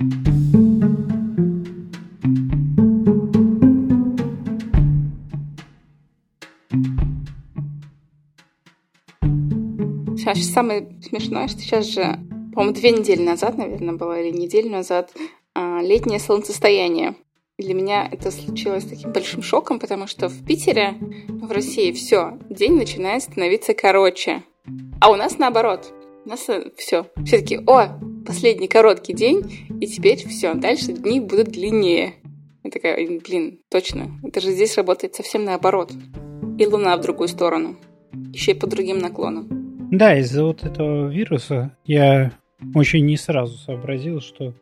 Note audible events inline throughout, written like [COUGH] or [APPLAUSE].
Сейчас самое смешное, что сейчас же, по-моему, две недели назад, наверное, было, или неделю назад, а, летнее солнцестояние. Для меня это случилось таким большим шоком, потому что в Питере, в России все, день начинает становиться короче. А у нас наоборот. У нас э, все. Все таки о, последний короткий день, и теперь все, дальше дни будут длиннее. Я такая, блин, точно, это же здесь работает совсем наоборот. И луна в другую сторону. Еще и по другим наклонам. Да, из-за вот этого вируса я очень не сразу сообразил, что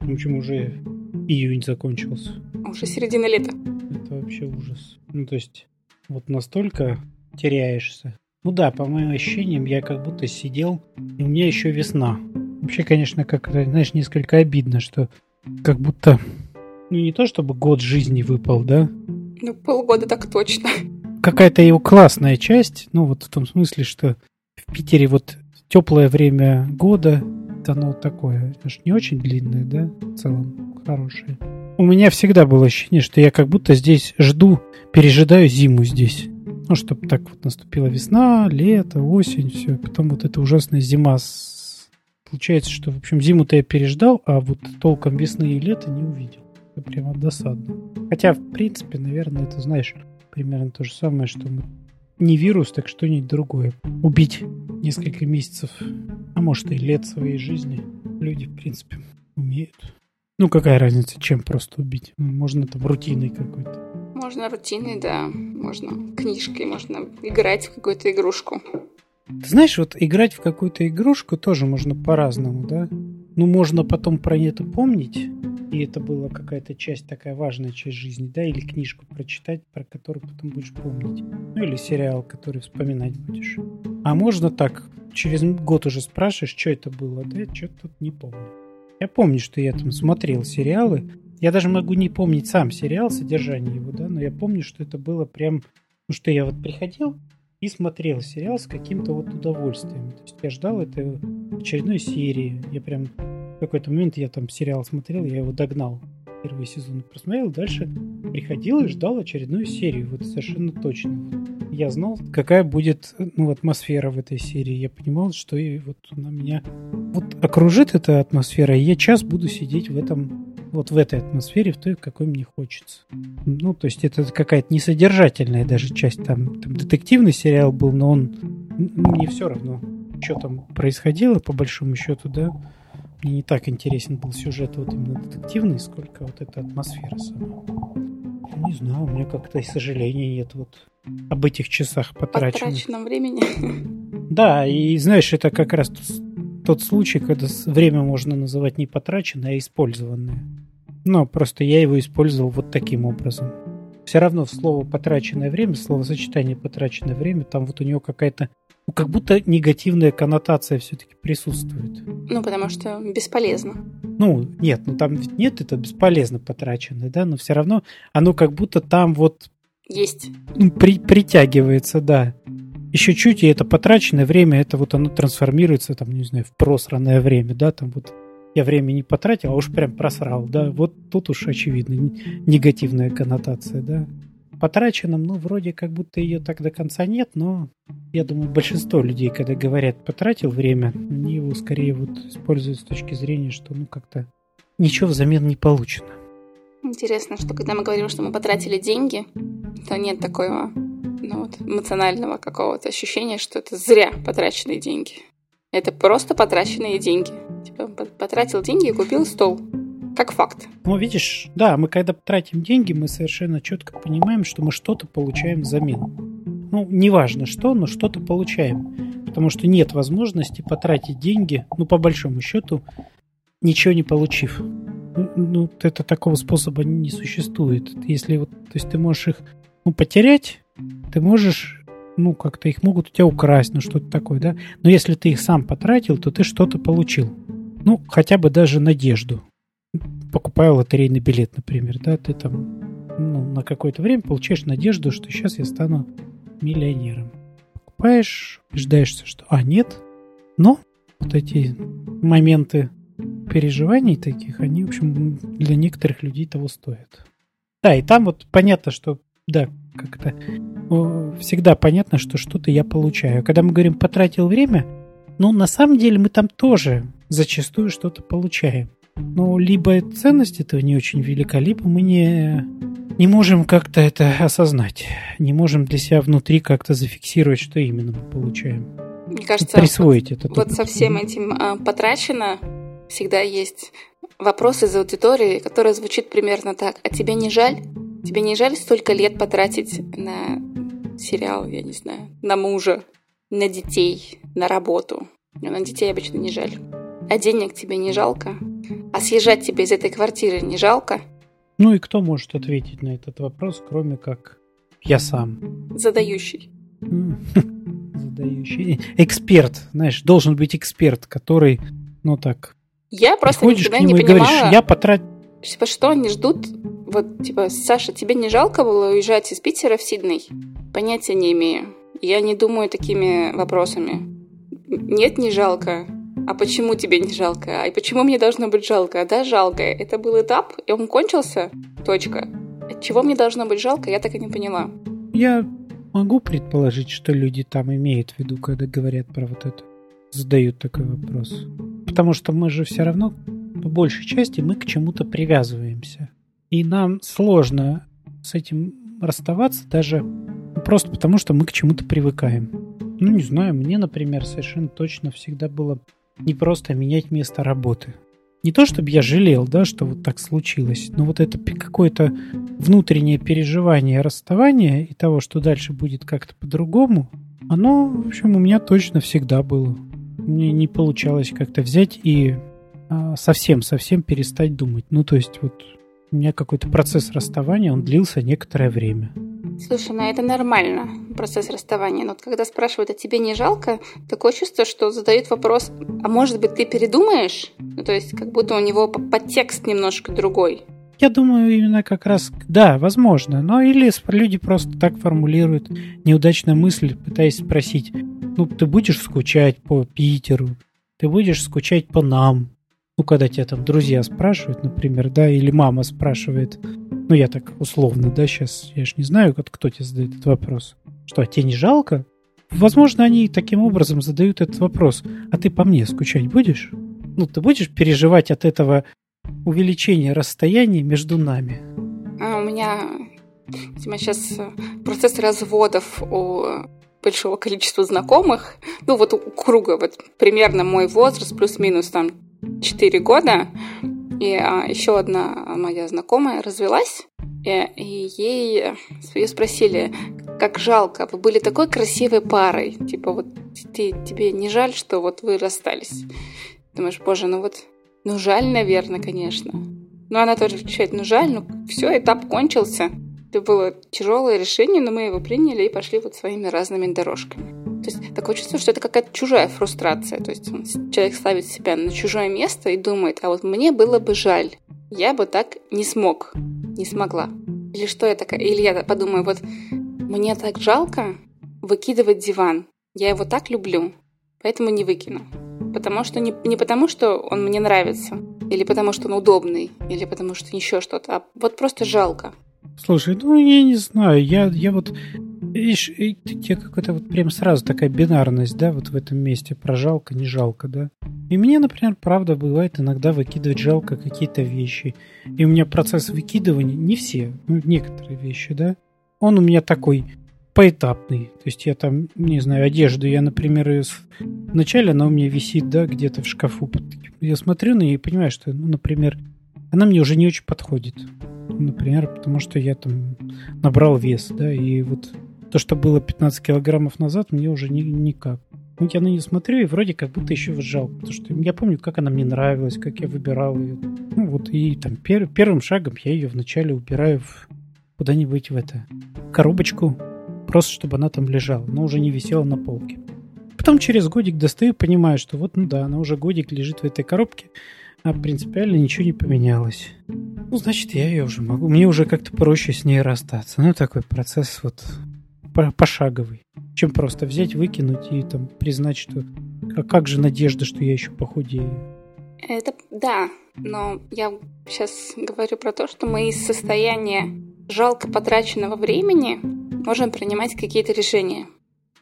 в общем, уже июнь закончился. Уже середина лета. Это вообще ужас. Ну, то есть, вот настолько теряешься. Ну да, по моим ощущениям, я как будто сидел, и у меня еще весна. Вообще, конечно, как-то, знаешь, несколько обидно, что как будто, ну не то чтобы год жизни выпал, да? Ну, полгода так точно. Какая-то его классная часть, ну вот в том смысле, что в Питере вот теплое время года, оно такое, же не очень длинное, да, в целом хорошее. У меня всегда было ощущение, что я как будто здесь жду, пережидаю зиму здесь. Ну, чтобы так вот наступила весна, лето, осень, все. Потом вот эта ужасная зима. Получается, что, в общем, зиму-то я переждал, а вот толком весны и лета не увидел. Это прямо досадно. Хотя, в принципе, наверное, это, знаешь, примерно то же самое, что мы не вирус, так что-нибудь другое. Убить несколько месяцев, а может и лет своей жизни люди, в принципе, умеют. Ну, какая разница, чем просто убить? Можно там рутиной какой-то. Можно рутиной, да. Можно книжкой, можно играть в какую-то игрушку. Ты знаешь, вот играть в какую-то игрушку тоже можно по-разному, да? Ну, можно потом про это помнить, и это была какая-то часть, такая важная часть жизни, да, или книжку прочитать, про которую потом будешь помнить. Ну, или сериал, который вспоминать будешь. А можно так, через год уже спрашиваешь, что это было, да, что-то тут не помню. Я помню, что я там смотрел сериалы, я даже могу не помнить сам сериал, содержание его, да, но я помню, что это было прям, ну, что я вот приходил, и смотрел сериал с каким-то вот удовольствием. То есть я ждал этой очередной серии. Я прям в какой-то момент я там сериал смотрел, я его догнал. Первый сезон просмотрел, дальше приходил и ждал очередную серию. Вот совершенно точно. Я знал, какая будет ну, атмосфера в этой серии. Я понимал, что и вот она меня вот окружит эта атмосфера, и я час буду сидеть в этом вот в этой атмосфере, в той, какой мне хочется. Ну, то есть это какая-то несодержательная даже часть. Там, там детективный сериал был, но он мне все равно, что там происходило, по большому счету, да. Мне не так интересен был сюжет вот именно детективный, сколько вот эта атмосфера сама. Не знаю, у меня как-то и сожаления нет вот об этих часах потраченных. Потраченном времени. Да, и знаешь, это как раз тот случай, когда время можно называть не потраченное, а использованное. Но просто я его использовал вот таким образом. Все равно в слово «потраченное время», словосочетание «потраченное время», там вот у него какая-то ну, как будто негативная коннотация все-таки присутствует. Ну, потому что бесполезно. Ну, нет, ну там нет, это бесполезно потраченное, да, но все равно оно как будто там вот... Есть. При, притягивается, да. Еще чуть, и это потраченное время, это вот оно трансформируется, там, не знаю, в просранное время, да, там вот я время не потратил, а уж прям просрал, да, вот тут уж очевидно негативная коннотация, да. Потраченным, ну, вроде как будто ее так до конца нет, но я думаю, большинство людей, когда говорят «потратил время», они его скорее вот используют с точки зрения, что, ну, как-то ничего взамен не получено. Интересно, что когда мы говорим, что мы потратили деньги, то нет такого ну, вот, эмоционального какого-то ощущения, что это зря потраченные деньги. Это просто потраченные деньги. Типа, потратил деньги и купил стол. Как факт. Ну, видишь, да, мы когда тратим деньги, мы совершенно четко понимаем, что мы что-то получаем взамен. Ну, неважно что, но что-то получаем. Потому что нет возможности потратить деньги, ну, по большому счету, ничего не получив. Ну, ну это такого способа не существует. Если вот, то есть ты можешь их ну, потерять, ты можешь ну, как-то их могут у тебя украсть, ну, что-то такое, да. Но если ты их сам потратил, то ты что-то получил. Ну, хотя бы даже надежду. Покупая лотерейный билет, например, да, ты там ну, на какое-то время получаешь надежду, что сейчас я стану миллионером. Покупаешь, убеждаешься, что а, нет, но вот эти моменты переживаний таких, они, в общем, для некоторых людей того стоят. Да, и там вот понятно, что, да, как-то всегда понятно, что что-то я получаю. Когда мы говорим «потратил время», ну, на самом деле мы там тоже зачастую что-то получаем. Но либо ценность этого не очень велика, либо мы не, не можем как-то это осознать. Не можем для себя внутри как-то зафиксировать, что именно мы получаем. Мне кажется, присвоить это. Вот со всем этим а, потрачено всегда есть вопрос из аудитории, который звучит примерно так. А тебе не жаль? Тебе не жаль столько лет потратить на сериал, я не знаю, на мужа, на детей, на работу? На детей обычно не жаль. А денег тебе не жалко? А съезжать тебе из этой квартиры не жалко? Ну и кто может ответить на этот вопрос, кроме как я сам? Задающий. [LAUGHS] Задающий. Эксперт, знаешь, должен быть эксперт, который, ну так, я просто никогда не понимала... говоришь, я потратил... Типа, что они ждут? Вот, типа, Саша, тебе не жалко было уезжать из Питера в Сидней? Понятия не имею. Я не думаю такими вопросами. Нет, не жалко. А почему тебе не жалко? А и почему мне должно быть жалко? Да, жалко. Это был этап, и он кончился. Точка. Чего мне должно быть жалко, я так и не поняла. Я могу предположить, что люди там имеют в виду, когда говорят про вот это. Задают такой вопрос. Потому что мы же все равно, по большей части, мы к чему-то привязываемся. И нам сложно с этим расставаться даже просто потому, что мы к чему-то привыкаем. Ну, не знаю, мне, например, совершенно точно всегда было не просто менять место работы. Не то, чтобы я жалел, да, что вот так случилось, но вот это какое-то внутреннее переживание расставания и того, что дальше будет как-то по-другому, оно, в общем, у меня точно всегда было. Мне не получалось как-то взять и совсем-совсем перестать думать. Ну, то есть вот у меня какой-то процесс расставания, он длился некоторое время. Слушай, ну это нормально, процесс расставания. Но вот когда спрашивают, а тебе не жалко, такое чувство, что задают вопрос, а может быть ты передумаешь? Ну то есть как будто у него подтекст немножко другой. Я думаю, именно как раз, да, возможно. Но или люди просто так формулируют неудачную мысль, пытаясь спросить, ну, ты будешь скучать по Питеру, ты будешь скучать по нам. Ну, когда тебя там друзья спрашивают, например, да, или мама спрашивает, ну, я так условно, да, сейчас, я же не знаю, кто тебе задает этот вопрос. Что, а тебе не жалко? Возможно, они таким образом задают этот вопрос. А ты по мне скучать будешь? Ну, ты будешь переживать от этого увеличения расстояния между нами? А у меня, видимо, сейчас э, процесс разводов у большого количества знакомых. Ну, вот у круга вот примерно мой возраст, плюс-минус там 4 года. И а, еще одна моя знакомая развелась, и, и ей ее спросили, как жалко, вы были такой красивой парой. Типа вот ты, тебе не жаль, что вот вы расстались? Думаешь, боже, ну вот, ну жаль, наверное, конечно. Но она тоже отвечает, ну жаль, ну все, этап кончился. Это было тяжелое решение, но мы его приняли и пошли вот своими разными дорожками. Такое чувство, что это какая-то чужая фрустрация. То есть человек ставит себя на чужое место и думает, а вот мне было бы жаль, я бы так не смог, не смогла. Или что я такая, или я подумаю, вот мне так жалко выкидывать диван, я его так люблю, поэтому не выкину. Потому что не, не потому, что он мне нравится, или потому, что он удобный, или потому, что еще что-то, а вот просто жалко. Слушай, ну я не знаю, я, я вот Видишь, тебе какая-то вот прям сразу такая бинарность, да, вот в этом месте про жалко, не жалко, да. И мне, например, правда бывает иногда выкидывать жалко какие-то вещи. И у меня процесс выкидывания, не все, ну, некоторые вещи, да, он у меня такой поэтапный. То есть я там, не знаю, одежду, я, например, вначале она у меня висит, да, где-то в шкафу. Я смотрю на нее и понимаю, что, ну, например, она мне уже не очень подходит например, потому что я там набрал вес, да, и вот то, что было 15 килограммов назад, мне уже ни, никак. Ну, я на нее смотрю, и вроде как будто еще жалко, потому что я помню, как она мне нравилась, как я выбирал ее. Ну, вот, и там пер, первым шагом я ее вначале убираю в куда-нибудь в это коробочку, просто чтобы она там лежала, но уже не висела на полке. Потом через годик достаю, понимаю, что вот, ну да, она уже годик лежит в этой коробке, а принципиально ничего не поменялось. Ну, значит, я ее уже могу. Мне уже как-то проще с ней расстаться. Ну, такой процесс вот пошаговый. Чем просто взять, выкинуть и там признать, что а как же надежда, что я еще похудею. Это да, но я сейчас говорю про то, что мы из состояния жалко потраченного времени можем принимать какие-то решения.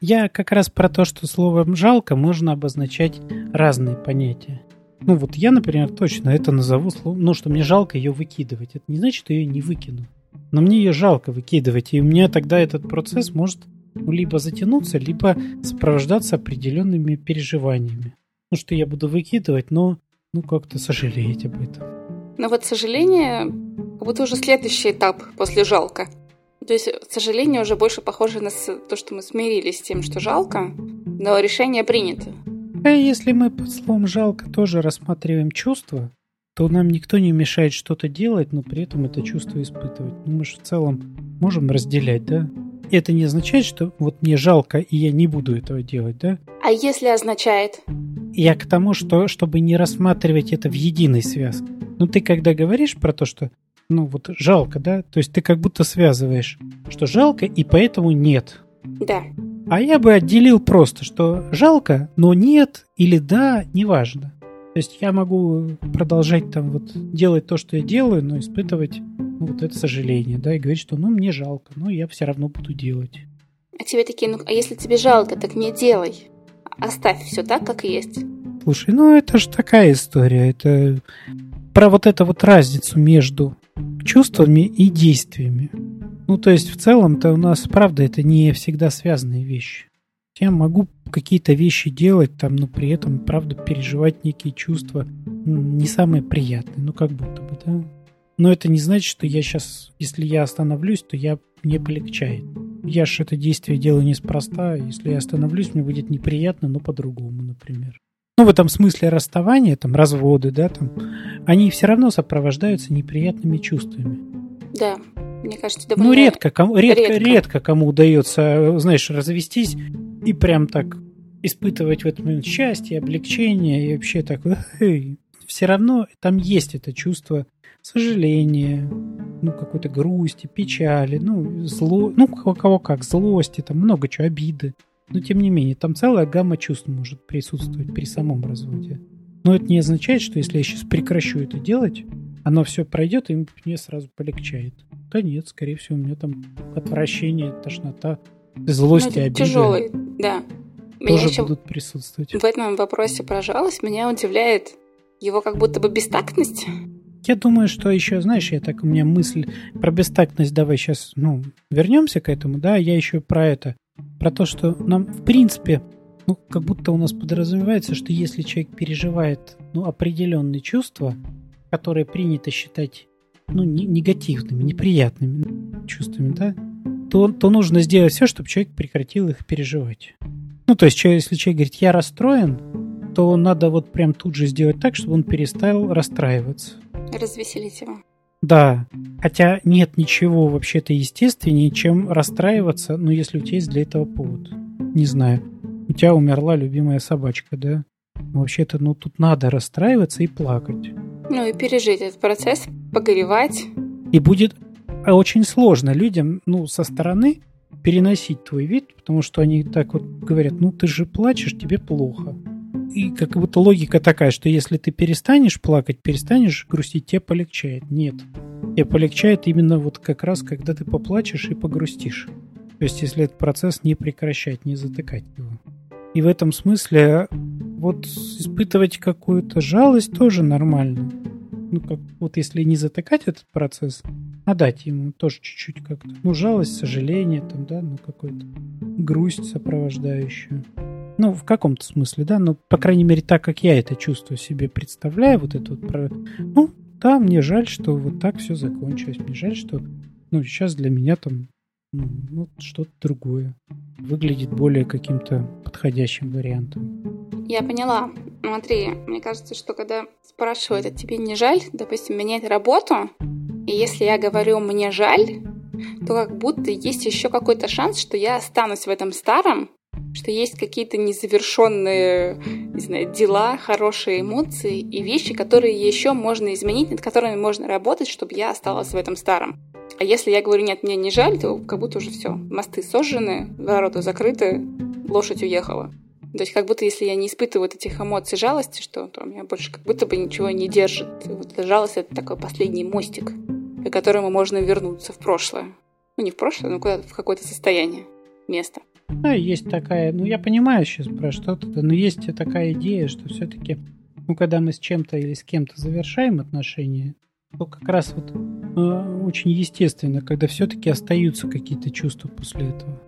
Я как раз про то, что словом «жалко» можно обозначать разные понятия. Ну вот я, например, точно это назову словом, ну что мне жалко ее выкидывать. Это не значит, что я ее не выкину. Но мне ее жалко выкидывать, и у меня тогда этот процесс может ну, либо затянуться, либо сопровождаться определенными переживаниями. Ну что я буду выкидывать, но ну как-то сожалеть об этом. Но вот сожаление как будто уже следующий этап после жалко. То есть сожаление уже больше похоже на то, что мы смирились с тем, что жалко, но решение принято. А если мы под словом «жалко» тоже рассматриваем чувство, то нам никто не мешает что-то делать, но при этом это чувство испытывать. Ну, мы же в целом можем разделять, да? Это не означает, что вот мне жалко, и я не буду этого делать, да? А если означает? Я к тому, что чтобы не рассматривать это в единой связке. Ну, ты когда говоришь про то, что ну вот жалко, да? То есть ты как будто связываешь, что жалко и поэтому нет. Да. А я бы отделил просто, что жалко, но нет или да, неважно. То есть я могу продолжать там вот делать то, что я делаю, но испытывать ну, вот это сожаление, да, и говорить, что ну мне жалко, но я все равно буду делать. А тебе такие, ну а если тебе жалко, так не делай. Оставь все так, как есть. Слушай, ну это же такая история. Это про вот эту вот разницу между чувствами и действиями. Ну, то есть, в целом-то у нас, правда, это не всегда связанные вещи. Я могу какие-то вещи делать, там, но при этом, правда, переживать некие чувства не самые приятные, ну, как будто бы, да. Но это не значит, что я сейчас, если я остановлюсь, то я мне полегчает. Я же это действие делаю неспроста. Если я остановлюсь, мне будет неприятно, но по-другому, например. Ну, в этом смысле расставания, там, разводы, да, там, они все равно сопровождаются неприятными чувствами. Да, мне кажется, довольно... Ну, редко, кому, редко, редко. редко кому удается, знаешь, развестись и прям так испытывать в этот момент счастье, облегчение и вообще так, все равно там есть это чувство сожаления, ну, какой-то грусти, печали, ну, зло, ну, у кого как, злости, там много чего, обиды. Но тем не менее, там целая гамма чувств может присутствовать при самом разводе. Но это не означает, что если я сейчас прекращу это делать, оно все пройдет, и мне сразу полегчает. Да нет, скорее всего, у меня там отвращение, тошнота, злость и обида. Тяжелый, да. Меня тоже будут присутствовать. В этом вопросе про жалость меня удивляет его как будто бы бестактность. Я думаю, что еще, знаешь, я так, у меня мысль про бестактность, давай сейчас, ну, вернемся к этому, да, я еще про это про то, что нам, в принципе, ну, как будто у нас подразумевается, что если человек переживает ну, определенные чувства, которые принято считать ну, не, негативными, неприятными чувствами, да, то, то нужно сделать все, чтобы человек прекратил их переживать. Ну, то есть, если человек говорит, я расстроен, то надо вот прям тут же сделать так, чтобы он перестал расстраиваться. Развеселить его. Да, хотя нет ничего вообще-то естественнее, чем расстраиваться, ну, если у тебя есть для этого повод. Не знаю, у тебя умерла любимая собачка, да? Вообще-то, ну, тут надо расстраиваться и плакать. Ну, и пережить этот процесс, погоревать. И будет очень сложно людям, ну, со стороны переносить твой вид, потому что они так вот говорят, ну, ты же плачешь, тебе плохо и как будто логика такая, что если ты перестанешь плакать, перестанешь грустить, тебе полегчает. Нет. Тебе полегчает именно вот как раз, когда ты поплачешь и погрустишь. То есть, если этот процесс не прекращать, не затыкать его. И в этом смысле вот испытывать какую-то жалость тоже нормально. Ну, как вот если не затыкать этот процесс, а дать ему тоже чуть-чуть как-то. Ну, жалость, сожаление, там, да, ну, какую-то грусть сопровождающую. Ну, в каком-то смысле, да, но, по крайней мере, так, как я это чувствую себе, представляю, вот это вот про... Ну, да, мне жаль, что вот так все закончилось. Мне жаль, что, ну, сейчас для меня там, ну, что-то другое. Выглядит более каким-то подходящим вариантом. Я поняла. Смотри, мне кажется, что когда спрашивают, а тебе не жаль, допустим, менять работу, и если я говорю «мне жаль», то как будто есть еще какой-то шанс, что я останусь в этом старом, что есть какие-то незавершенные, не знаю, дела, хорошие эмоции и вещи, которые еще можно изменить, над которыми можно работать, чтобы я осталась в этом старом. А если я говорю, нет, мне не жаль, то как будто уже все. Мосты сожжены, ворота закрыты, лошадь уехала. То есть как будто если я не испытываю вот этих эмоций жалости, что то меня больше как будто бы ничего не держит. И вот жалость — это такой последний мостик, по которому можно вернуться в прошлое. Ну, не в прошлое, но куда-то в какое-то состояние, место. Да, есть такая, ну я понимаю сейчас про что-то, но есть такая идея, что все-таки, ну когда мы с чем-то или с кем-то завершаем отношения, то как раз вот очень естественно, когда все-таки остаются какие-то чувства после этого.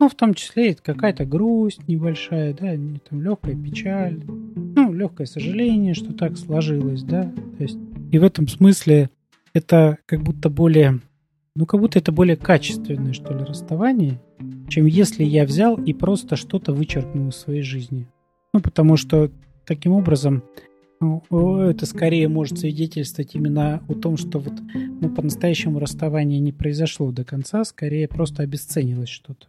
Ну, в том числе это какая-то грусть небольшая, да, там легкая печаль, ну, легкое сожаление, что так сложилось, да. То есть, и в этом смысле это как будто более, ну, как будто это более качественное, что ли, расставание, чем если я взял и просто что-то вычеркнул из своей жизни. Ну, потому что таким образом это скорее может свидетельствовать именно о том, что вот ну, по-настоящему расставание не произошло до конца, скорее просто обесценилось что-то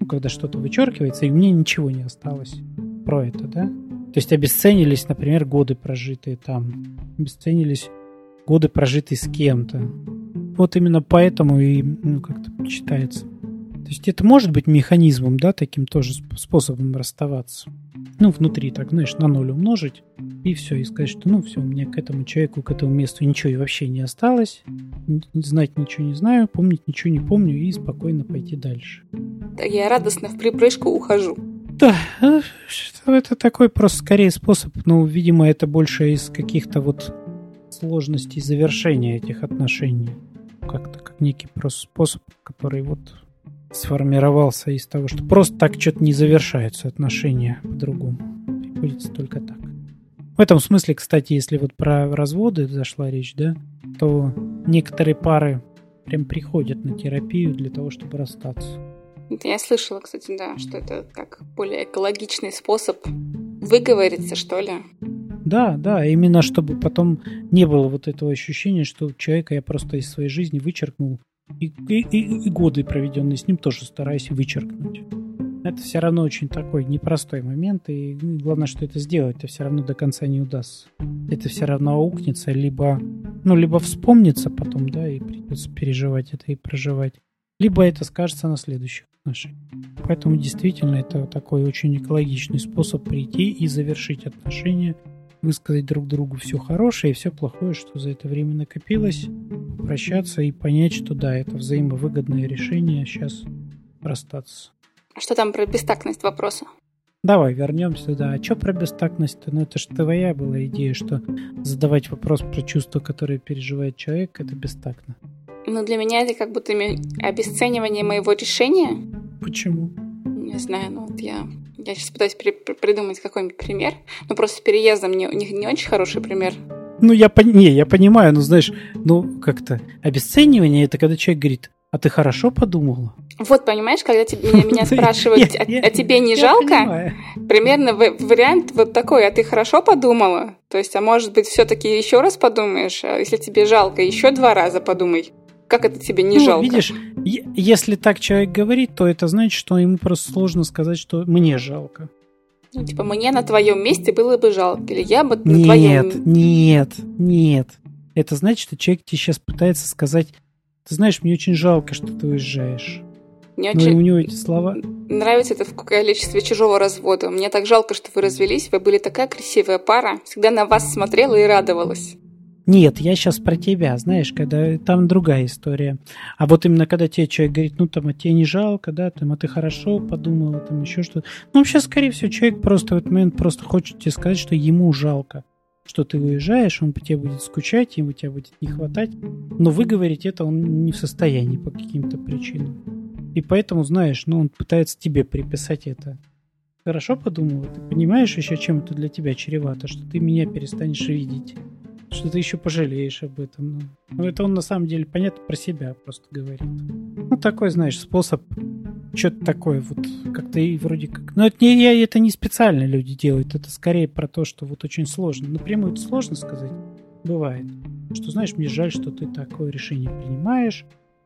ну, когда что-то вычеркивается, и мне ничего не осталось про это, да? То есть обесценились, например, годы прожитые там, обесценились годы прожитые с кем-то. Вот именно поэтому и ну, как-то читается. То есть это может быть механизмом, да, таким тоже способом расставаться. Ну, внутри так, знаешь, на ноль умножить, и все, и сказать, что ну все, у меня к этому человеку, к этому месту ничего и вообще не осталось, знать ничего не знаю, помнить ничего не помню, и спокойно пойти дальше. Да, я радостно в припрыжку ухожу. Да, э, это такой просто скорее способ, ну, видимо, это больше из каких-то вот сложностей завершения этих отношений. Как-то как некий просто способ, который вот сформировался из того, что просто так что-то не завершаются отношения по-другому. Приходится только так. В этом смысле, кстати, если вот про разводы зашла речь, да, то некоторые пары прям приходят на терапию для того, чтобы расстаться. Я слышала, кстати, да, что это как более экологичный способ выговориться, что ли. Да, да, именно чтобы потом не было вот этого ощущения, что человека я просто из своей жизни вычеркнул и, и, и, годы, проведенные с ним, тоже стараюсь вычеркнуть. Это все равно очень такой непростой момент, и главное, что это сделать, это все равно до конца не удастся. Это все равно аукнется, либо, ну, либо вспомнится потом, да, и придется переживать это и проживать, либо это скажется на следующих отношениях. Поэтому действительно это такой очень экологичный способ прийти и завершить отношения высказать друг другу все хорошее и все плохое, что за это время накопилось, прощаться и понять, что да, это взаимовыгодное решение сейчас расстаться. А что там про бестактность вопроса? Давай вернемся, да. А что про бестактность? Ну, это же твоя была идея, что задавать вопрос про чувства, которые переживает человек, это бестактно. Ну, для меня это как будто обесценивание моего решения. Почему? Не знаю, ну вот я я сейчас пытаюсь при- придумать какой-нибудь пример. Ну, просто с переездом не, не, не очень хороший пример. Ну, я, не, я понимаю, но знаешь, ну, как-то обесценивание, это когда человек говорит, а ты хорошо подумала? Вот, понимаешь, когда тебе, меня [LAUGHS] спрашивают, а, а тебе не жалко? Примерно вариант вот такой, а ты хорошо подумала? То есть, а может быть, все-таки еще раз подумаешь? А если тебе жалко, еще два раза подумай. Как это тебе не ну, жалко? Видишь, если так человек говорит, то это значит, что ему просто сложно сказать, что мне жалко. Ну, типа, мне на твоем месте было бы жалко, или я бы на нет, твоем... Нет, нет, нет. Это значит, что человек тебе сейчас пытается сказать, ты знаешь, мне очень жалко, что ты уезжаешь. Мне ну, очень у него эти слова... Нравится это в количестве чужого развода. Мне так жалко, что вы развелись, вы были такая красивая пара. Всегда на вас смотрела и радовалась. Нет, я сейчас про тебя, знаешь, когда там другая история. А вот именно когда тебе человек говорит, ну там, а тебе не жалко, да, там, а ты хорошо подумала, там еще что-то. Ну, вообще, скорее всего, человек просто в этот момент просто хочет тебе сказать, что ему жалко что ты уезжаешь, он по тебе будет скучать, ему тебя будет не хватать, но выговорить это он не в состоянии по каким-то причинам. И поэтому, знаешь, ну, он пытается тебе приписать это. Хорошо подумала? Ты понимаешь еще, чем это для тебя чревато, что ты меня перестанешь видеть? Что ты еще пожалеешь об этом. Ну, ну, это он на самом деле, понятно, про себя просто говорит. Ну, такой, знаешь, способ что-то такое вот как-то и вроде как... Но это не, я, это не специально люди делают, это скорее про то, что вот очень сложно. Напрямую это сложно сказать. Бывает. Что, знаешь, мне жаль, что ты такое решение принимаешь,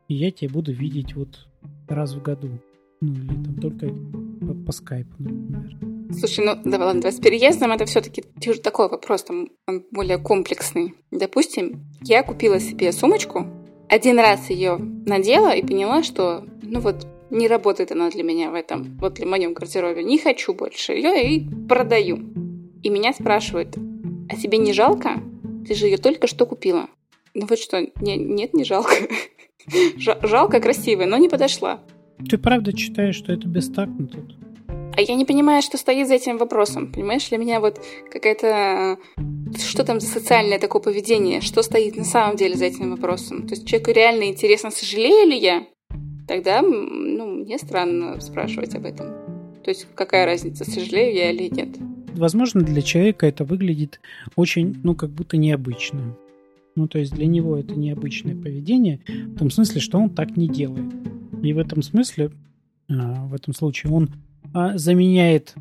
и я тебя буду видеть вот раз в году. Ну, или там только по, по скайпу, например. Слушай, ну давай, ладно, давай с переездом это все-таки такой вопрос, там он более комплексный. Допустим, я купила себе сумочку, один раз ее надела и поняла, что, ну вот, не работает она для меня в этом, вот для моем гардеробе. Не хочу больше ее и продаю. И меня спрашивают, а тебе не жалко? Ты же ее только что купила. Ну вот что, не, нет, не жалко. [LAUGHS] Жалко, красивая, но не подошла. Ты правда считаешь, что это бестактно тут? Я не понимаю, что стоит за этим вопросом. Понимаешь, для меня вот какая-то... Что там за социальное такое поведение? Что стоит на самом деле за этим вопросом? То есть человеку реально интересно, сожалею ли я? Тогда, ну, мне странно спрашивать об этом. То есть какая разница, сожалею я или нет? Возможно, для человека это выглядит очень, ну, как будто необычно. Ну, то есть для него это необычное поведение, в том смысле, что он так не делает. И в этом смысле, а, в этом случае, он а, заменяет...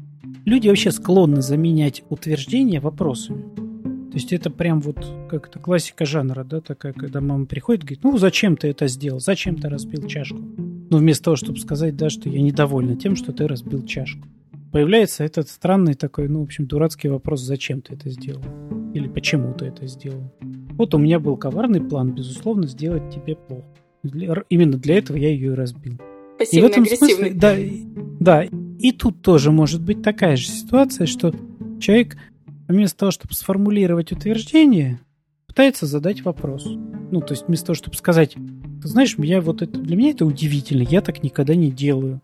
Люди вообще склонны заменять утверждения вопросами. То есть это прям вот как то классика жанра, да, такая, когда мама приходит и говорит, ну зачем ты это сделал, зачем ты разбил чашку? Ну вместо того, чтобы сказать, да, что я недовольна тем, что ты разбил чашку. Появляется этот странный такой, ну, в общем, дурацкий вопрос, зачем ты это сделал? Или почему ты это сделал? Вот у меня был коварный план, безусловно, сделать тебе плохо. Именно для этого я ее и разбил. И в этом смысле, да, да, и тут тоже может быть такая же ситуация, что человек вместо того, чтобы сформулировать утверждение, пытается задать вопрос. Ну, то есть вместо того, чтобы сказать, знаешь, я вот это, для меня это удивительно, я так никогда не делаю.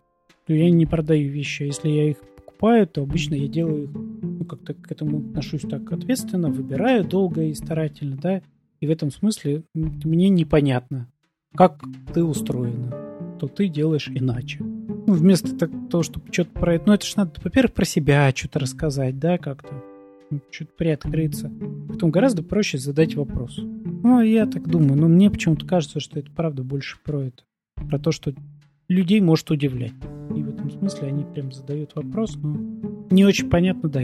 Я не продаю вещи, а если я их покупаю, то обычно я делаю их, ну, как-то к этому отношусь так ответственно, выбираю долго и старательно, да, и в этом смысле мне непонятно, как ты устроена, то ты делаешь иначе. Ну, вместо того, чтобы что-то про это... Ну, это же надо, во-первых, про себя что-то рассказать, да, как-то. Ну, что-то приоткрыться. Потом гораздо проще задать вопрос. Ну, я так думаю. Но мне почему-то кажется, что это правда больше про это. Про то, что людей может удивлять. И в этом смысле они прям задают вопрос, но не очень понятно, да,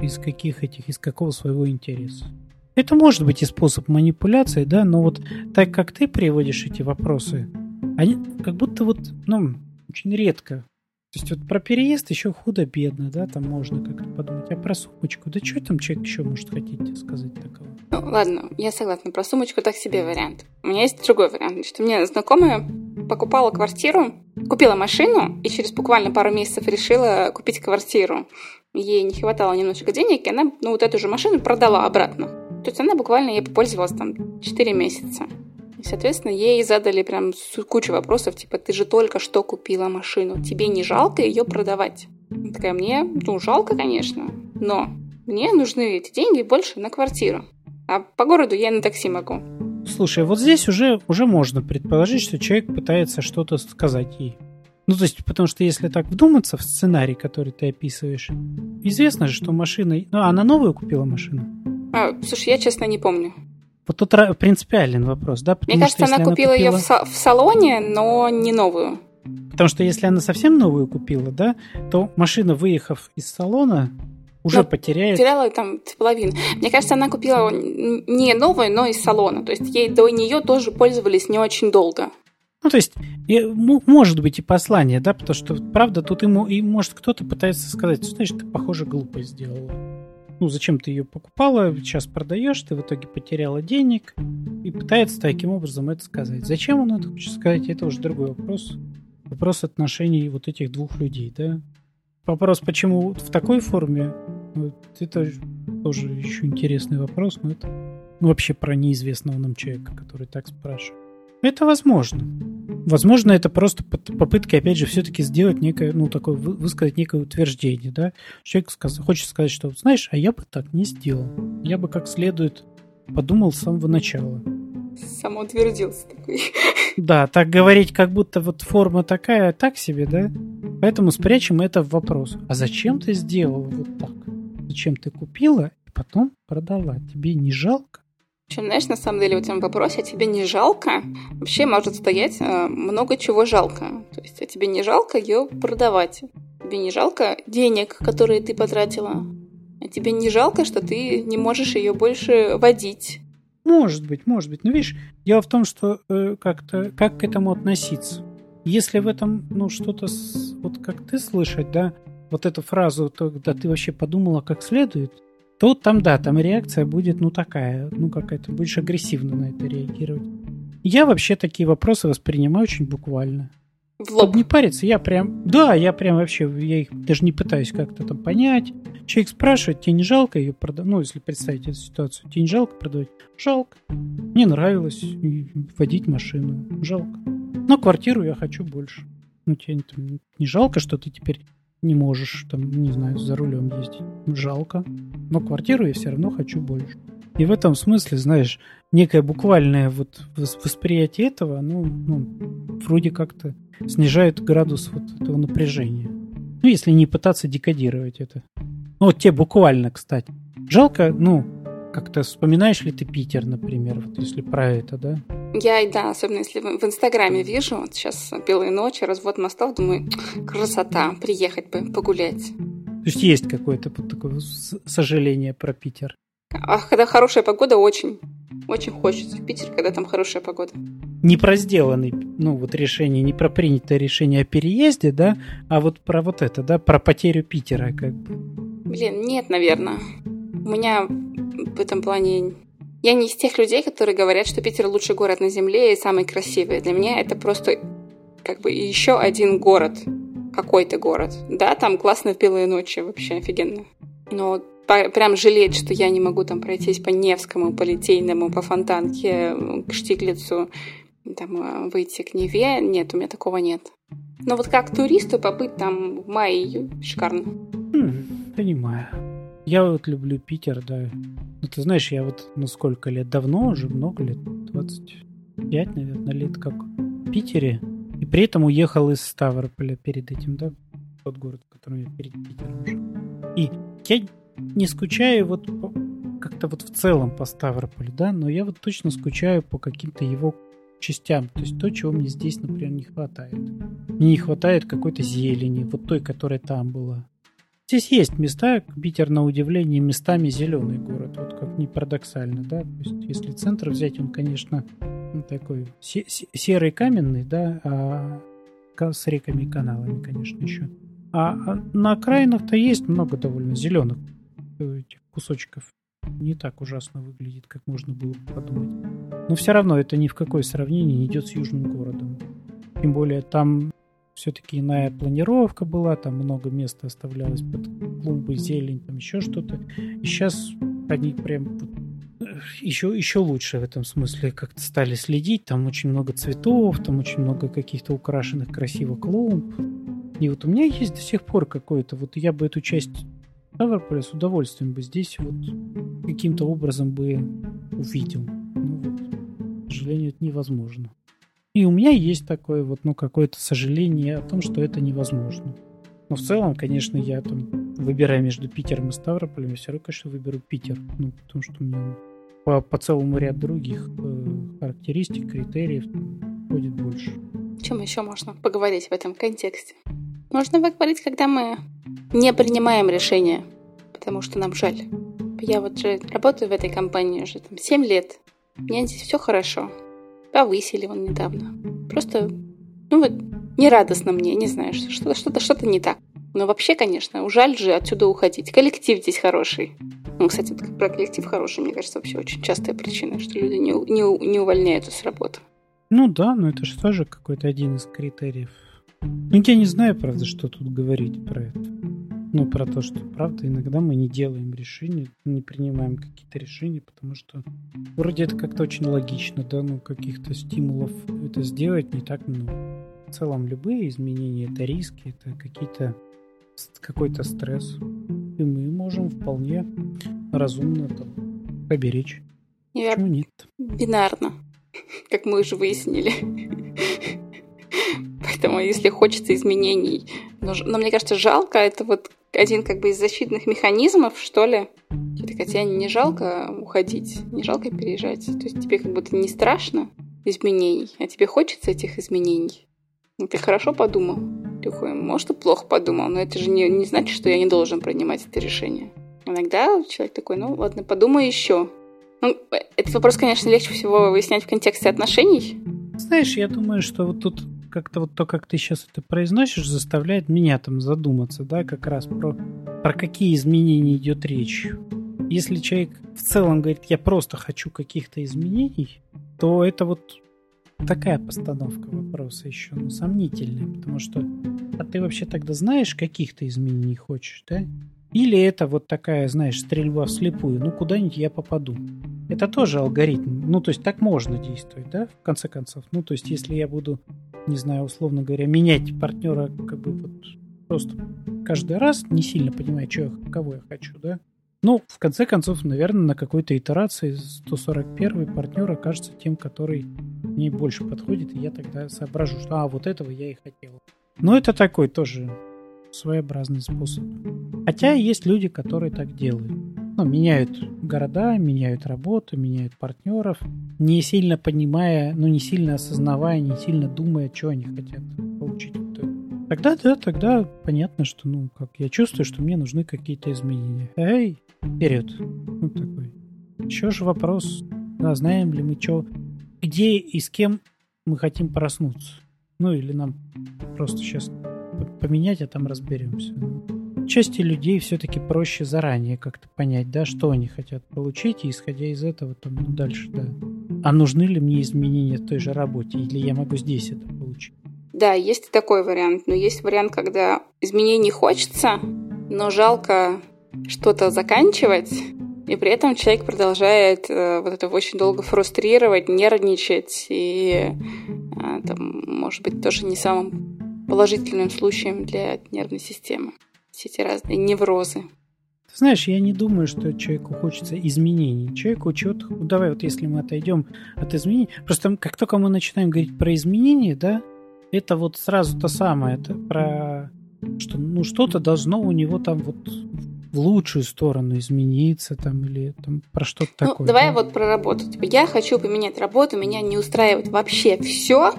из каких этих, из какого своего интереса. Это может быть и способ манипуляции, да, но вот так как ты приводишь эти вопросы, они как будто вот, ну, очень редко. То есть вот про переезд еще худо-бедно, да, там можно как-то подумать. А про сумочку, да что там человек еще может хотеть сказать такого? Ну, ладно, я согласна. Про сумочку так себе вариант. У меня есть другой вариант. Что мне знакомая покупала квартиру, купила машину и через буквально пару месяцев решила купить квартиру. Ей не хватало немножечко денег, и она ну, вот эту же машину продала обратно. То есть она буквально ей попользовалась там 4 месяца. Соответственно, ей задали прям кучу вопросов, типа, ты же только что купила машину, тебе не жалко ее продавать? Она такая, мне, ну, жалко, конечно, но мне нужны эти деньги больше на квартиру. А по городу я на такси могу. Слушай, вот здесь уже, уже можно предположить, что человек пытается что-то сказать ей. Ну, то есть, потому что если так вдуматься в сценарий, который ты описываешь, известно же, что машина... Ну, она новую купила машину? А, слушай, я, честно, не помню. Вот тут принципиальный вопрос, да? Потому Мне кажется, что, она, купила она купила ее в, са- в салоне, но не новую. Потому что если она совсем новую купила, да, то машина, выехав из салона, уже но потеряет... Потеряла там половину. Мне кажется, она купила не новую, но из салона. То есть ей до нее тоже пользовались не очень долго. Ну, то есть, может быть и послание, да, потому что, правда, тут ему, и может кто-то пытается сказать, знаешь, ты, похоже, глупость сделала ну, зачем ты ее покупала, сейчас продаешь, ты в итоге потеряла денег, и пытается таким образом это сказать. Зачем он это хочет сказать, это уже другой вопрос. Вопрос отношений вот этих двух людей, да. Вопрос, почему в такой форме, вот, это тоже еще интересный вопрос, но это ну, вообще про неизвестного нам человека, который так спрашивает. Это возможно. Возможно, это просто попытка, опять же, все-таки сделать некое, ну, такое, высказать некое утверждение, да. Человек сказ- хочет сказать, что, знаешь, а я бы так не сделал. Я бы как следует подумал с самого начала. Самоутвердился такой. [LAUGHS] Да, так говорить, как будто вот форма такая, так себе, да? Поэтому спрячем это в вопрос. А зачем ты сделала вот так? Зачем ты купила и потом продала? Тебе не жалко? Причем, знаешь, на самом деле в этом вопросе тебе не жалко, вообще может стоять э, много чего жалко. То есть а тебе не жалко ее продавать. Тебе не жалко денег, которые ты потратила. А тебе не жалко, что ты не можешь ее больше водить. Может быть, может быть. Но видишь, дело в том, что э, как-то как к этому относиться. Если в этом, ну, что-то, вот как ты слышать, да, вот эту фразу, то, да ты вообще подумала как следует, то там, да, там реакция будет, ну, такая, ну, какая-то, будешь агрессивно на это реагировать. Я вообще такие вопросы воспринимаю очень буквально. в лоб. не париться, я прям, да, я прям вообще, я их даже не пытаюсь как-то там понять. Человек спрашивает, тебе не жалко ее продавать? Ну, если представить эту ситуацию, тебе не жалко продавать? Жалко. Мне нравилось водить машину. Жалко. Но квартиру я хочу больше. Ну, тебе там, не жалко, что ты теперь не можешь, там, не знаю, за рулем ездить. Жалко. Но квартиру я все равно хочу больше. И в этом смысле, знаешь, некое буквальное вот восприятие этого, ну, ну вроде как-то снижает градус вот этого напряжения. Ну, если не пытаться декодировать это. Ну, вот тебе буквально, кстати. Жалко, ну, как-то вспоминаешь ли ты Питер, например, вот если про это, да? Я, да, особенно если в Инстаграме вижу, вот сейчас белые ночи, развод мостов, думаю, красота, приехать бы погулять. То есть есть какое-то такое сожаление про Питер? А когда хорошая погода, очень. Очень хочется в Питер, когда там хорошая погода. Не про сделанный, ну вот решение, не про принятое решение о переезде, да, а вот про вот это, да, про потерю Питера как бы. Блин, нет, наверное. У меня в этом плане... Я не из тех людей, которые говорят, что Питер лучший город на Земле и самый красивый. Для меня это просто как бы еще один город. Какой-то город. Да, там классно в белые ночи, вообще офигенно. Но прям жалеть, что я не могу там пройтись по Невскому, по Литейному, по Фонтанке, к Штиглицу, там, э, выйти к Неве. Нет, у меня такого нет. Но вот как туристу побыть там в мае шикарно. Хм, понимаю. Я вот люблю Питер, да. Ну, ты знаешь, я вот ну сколько лет давно уже, много лет, 25, наверное, лет как в Питере. И при этом уехал из Ставрополя перед этим, да, тот город, в котором я перед Питером жил. И я не скучаю вот как-то вот в целом по Ставрополю, да, но я вот точно скучаю по каким-то его частям. То есть то, чего мне здесь, например, не хватает. Мне не хватает какой-то зелени, вот той, которая там была. Здесь есть места, Питер, на удивление, местами зеленый город, вот как ни парадоксально, да. То есть если центр взять, он, конечно, ну, такой серый каменный, да, а с реками и каналами, конечно, еще. А, а на окраинах-то есть много довольно зеленых этих кусочков не так ужасно выглядит, как можно было бы подумать. Но все равно это ни в какое сравнение не идет с южным городом. Тем более там все-таки иная планировка была, там много места оставлялось под клумбы, зелень, там еще что-то. И сейчас они прям еще, еще лучше в этом смысле как-то стали следить. Там очень много цветов, там очень много каких-то украшенных красиво клумб. И вот у меня есть до сих пор какое-то, вот я бы эту часть Ставрополя с удовольствием бы здесь вот каким-то образом бы увидел. Ну вот, к сожалению, это невозможно. И у меня есть такое вот, ну, какое-то сожаление о том, что это невозможно. Но в целом, конечно, я там, выбирая между Питером и Ставрополем, я все равно, конечно, выберу Питер. Ну, потому что у меня по, по целому ряду других э, характеристик, критериев ходит больше. О чем еще можно поговорить в этом контексте? Можно поговорить, когда мы не принимаем решения, потому что нам жаль. Я вот же работаю в этой компании уже там 7 лет. Меня здесь все хорошо. Повысили вон недавно. Просто, ну вот, нерадостно мне, не знаю, что-то что-то что-то не так. Но вообще, конечно, жаль же отсюда уходить. Коллектив здесь хороший. Ну, кстати, про коллектив хороший, мне кажется, вообще очень частая причина, что люди не, не, не увольняются с работы. Ну да, но это же тоже какой-то один из критериев ну, я не знаю, правда, что тут говорить про это. Ну, про то, что, правда, иногда мы не делаем решения, не принимаем какие-то решения, потому что вроде это как-то очень логично, да, ну, каких-то стимулов это сделать не так много. В целом, любые изменения — это риски, это какие-то какой-то стресс. И мы можем вполне разумно там поберечь. Я Почему нет? Бинарно, [LAUGHS] как мы уже выяснили. Поэтому, если хочется изменений, но, но мне кажется, жалко, это вот один как бы из защитных механизмов, что ли. Так, тебе не жалко уходить, не жалко переезжать. То есть тебе как будто не страшно изменений, а тебе хочется этих изменений. И ты хорошо подумал. Такой, может, и плохо подумал, но это же не, не значит, что я не должен принимать это решение. Иногда человек такой, ну ладно, подумай еще. Ну, этот вопрос, конечно, легче всего выяснять в контексте отношений. Знаешь, я думаю, что вот тут как-то вот то, как ты сейчас это произносишь, заставляет меня там задуматься, да, как раз про, про какие изменения идет речь. Если человек в целом говорит, я просто хочу каких-то изменений, то это вот такая постановка вопроса еще ну, сомнительная, потому что а ты вообще тогда знаешь, каких ты изменений хочешь, да? Или это вот такая, знаешь, стрельба вслепую, ну куда-нибудь я попаду. Это тоже алгоритм. Ну, то есть так можно действовать, да, в конце концов. Ну, то есть если я буду, не знаю, условно говоря, менять партнера как бы вот просто каждый раз, не сильно понимая, я, кого я хочу, да, ну, в конце концов, наверное, на какой-то итерации 141 партнер окажется тем, который мне больше подходит, и я тогда соображу, что а, вот этого я и хотел. Но это такой тоже своеобразный способ. Хотя есть люди, которые так делают. Ну, меняют города, меняют работу, меняют партнеров, не сильно понимая, ну, не сильно осознавая, не сильно думая, что они хотят получить. Тогда, да, тогда понятно, что, ну, как я чувствую, что мне нужны какие-то изменения. Эй, вперед. Ну, такой. Еще же вопрос, да, знаем ли мы, что, где и с кем мы хотим проснуться. Ну, или нам просто сейчас поменять, а там разберемся. Части людей все-таки проще заранее как-то понять, да, что они хотят получить, и исходя из этого там ну, дальше, да. А нужны ли мне изменения в той же работе, или я могу здесь это получить? Да, есть и такой вариант. Но есть вариант, когда изменений хочется, но жалко что-то заканчивать, и при этом человек продолжает э, вот это очень долго фрустрировать, нервничать, и э, там, может быть, тоже не самым положительным случаем для нервной системы. Все эти разные неврозы. Ты знаешь, я не думаю, что человеку хочется изменений. Человеку чего-то... Ну, давай вот если мы отойдем от изменений... Просто как только мы начинаем говорить про изменения, да, это вот сразу то самое. Это про... Что, ну, что-то должно у него там вот в лучшую сторону измениться там или там про что-то ну, такое. Давай да? вот про работу. Типа, я хочу поменять работу, меня не устраивает вообще все,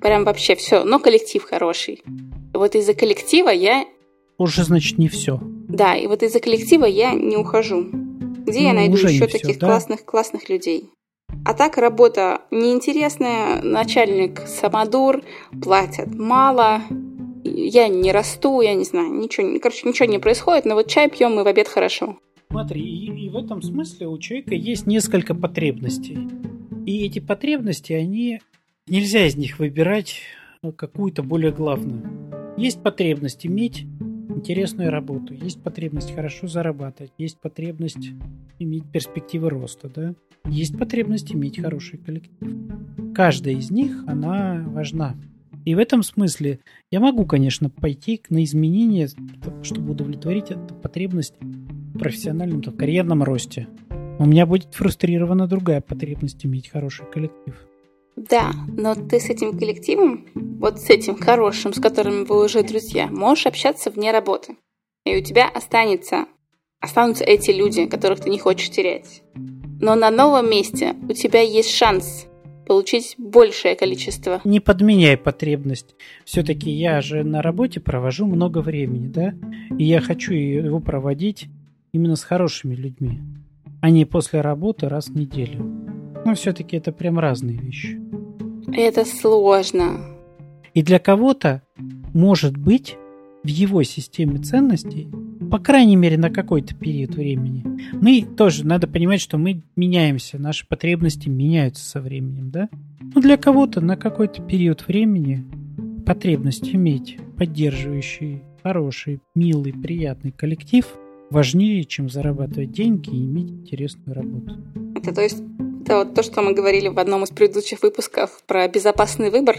Прям вообще все. Но коллектив хороший. Вот из-за коллектива я... Уже, значит, не все. Да, и вот из-за коллектива я не ухожу. Где ну, я найду еще таких все, да? классных, классных людей? А так работа неинтересная, начальник самодур, платят мало, я не расту, я не знаю, ничего, короче, ничего не происходит, но вот чай пьем мы в обед хорошо. Смотри, и, и в этом смысле у человека есть несколько потребностей. И эти потребности, они Нельзя из них выбирать ну, какую-то более главную. Есть потребность иметь интересную работу, есть потребность хорошо зарабатывать, есть потребность иметь перспективы роста, да? Есть потребность иметь хороший коллектив. Каждая из них, она важна. И в этом смысле я могу, конечно, пойти на изменения, чтобы удовлетворить эту потребность в профессиональном, в карьерном росте. У меня будет фрустрирована другая потребность иметь хороший коллектив. Да, но ты с этим коллективом, вот с этим хорошим, с которым вы уже друзья, можешь общаться вне работы. И у тебя останется, останутся эти люди, которых ты не хочешь терять. Но на новом месте у тебя есть шанс получить большее количество. Не подменяй потребность. Все-таки я же на работе провожу много времени, да? И я хочу его проводить именно с хорошими людьми, а не после работы раз в неделю. Но все-таки это прям разные вещи. Это сложно. И для кого-то, может быть, в его системе ценностей, по крайней мере, на какой-то период времени, мы тоже, надо понимать, что мы меняемся, наши потребности меняются со временем, да? Но для кого-то на какой-то период времени потребность иметь поддерживающий, хороший, милый, приятный коллектив важнее, чем зарабатывать деньги и иметь интересную работу. Это то есть это вот то, что мы говорили в одном из предыдущих выпусков про безопасный выбор.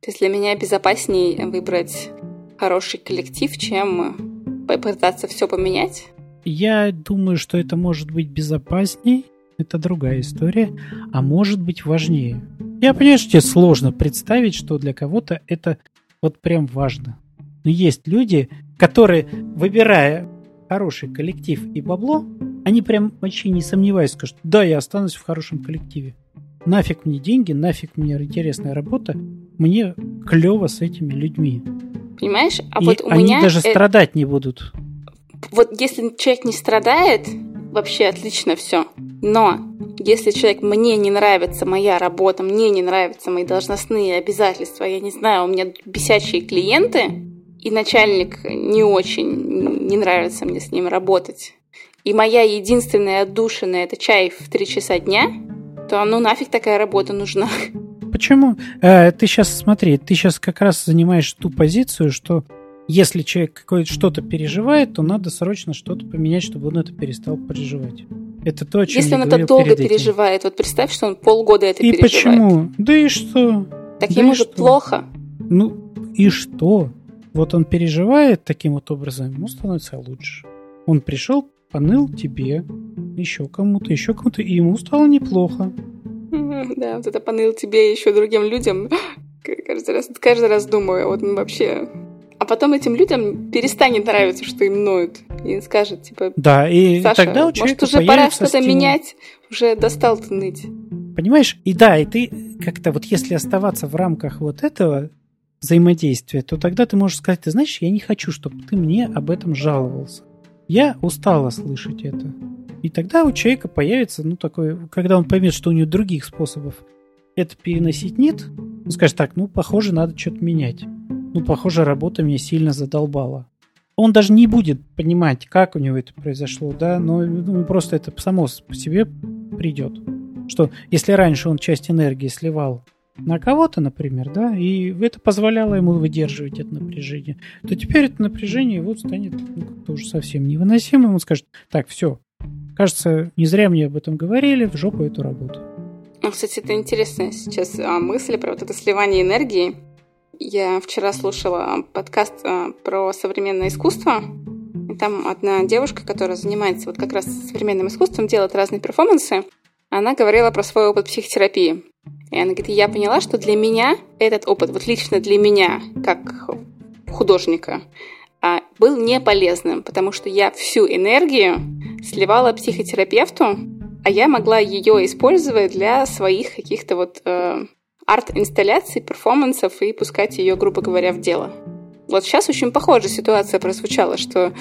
То есть для меня безопаснее выбрать хороший коллектив, чем попытаться все поменять. Я думаю, что это может быть безопасней, это другая история, а может быть важнее. Я понимаю, что тебе сложно представить, что для кого-то это вот прям важно. Но есть люди, которые, выбирая хороший коллектив и бабло, они прям вообще не сомневаясь скажут, да, я останусь в хорошем коллективе. Нафиг мне деньги, нафиг мне интересная работа, мне клево с этими людьми. Понимаешь? А и вот у они меня даже это... страдать не будут. Вот если человек не страдает, вообще отлично все. Но если человек мне не нравится моя работа, мне не нравятся мои должностные обязательства, я не знаю, у меня бесячие клиенты, и начальник не очень, не нравится мне с ним работать, и моя единственная отдушина – это чай в три часа дня, то ну нафиг такая работа нужна. почему? Э, ты сейчас смотри, ты сейчас как раз занимаешь ту позицию, что если человек какое-то что-то переживает, то надо срочно что-то поменять, чтобы он это перестал переживать. Это то, о чем Если он это долго переживает, вот представь, что он полгода это и переживает. И почему? Да и что? Так да ему же плохо. Ну и что? Вот он переживает таким вот образом, ему становится лучше. Он пришел, поныл тебе, еще кому-то, еще кому-то, и ему стало неплохо. [LAUGHS] Да, вот это поныл тебе и еще другим людям. [LAUGHS] Каждый раз, каждый раз думаю, вот вообще... А потом этим людям перестанет нравиться, что им ноют. И скажет, типа, да, и Саша, тогда у может, уже пора что-то менять? Уже достал ты ныть. Понимаешь? И да, и ты как-то вот если оставаться в рамках вот этого взаимодействия, то тогда ты можешь сказать, ты знаешь, я не хочу, чтобы ты мне об этом жаловался. Я устала слышать это. И тогда у человека появится, ну, такой, когда он поймет, что у него других способов это переносить нет, он скажет так, ну, похоже, надо что-то менять. Ну, похоже, работа меня сильно задолбала. Он даже не будет понимать, как у него это произошло, да, но ну, просто это само по себе придет. Что если раньше он часть энергии сливал на кого-то, например, да, и это позволяло ему выдерживать это напряжение, то теперь это напряжение вот станет ну, как-то уже совсем невыносимым. Он скажет, так, все, кажется, не зря мне об этом говорили, в жопу эту работу. Ну, кстати, это интересная сейчас а, мысль про вот это сливание энергии. Я вчера слушала подкаст а, про современное искусство. И там одна девушка, которая занимается вот как раз современным искусством, делает разные перформансы. Она говорила про свой опыт психотерапии. И она говорит, я поняла, что для меня этот опыт, вот лично для меня, как художника, а, был не полезным, потому что я всю энергию сливала психотерапевту, а я могла ее использовать для своих каких-то вот э, арт-инсталляций, перформансов и пускать ее, грубо говоря, в дело. Вот сейчас очень похожая ситуация прозвучала, что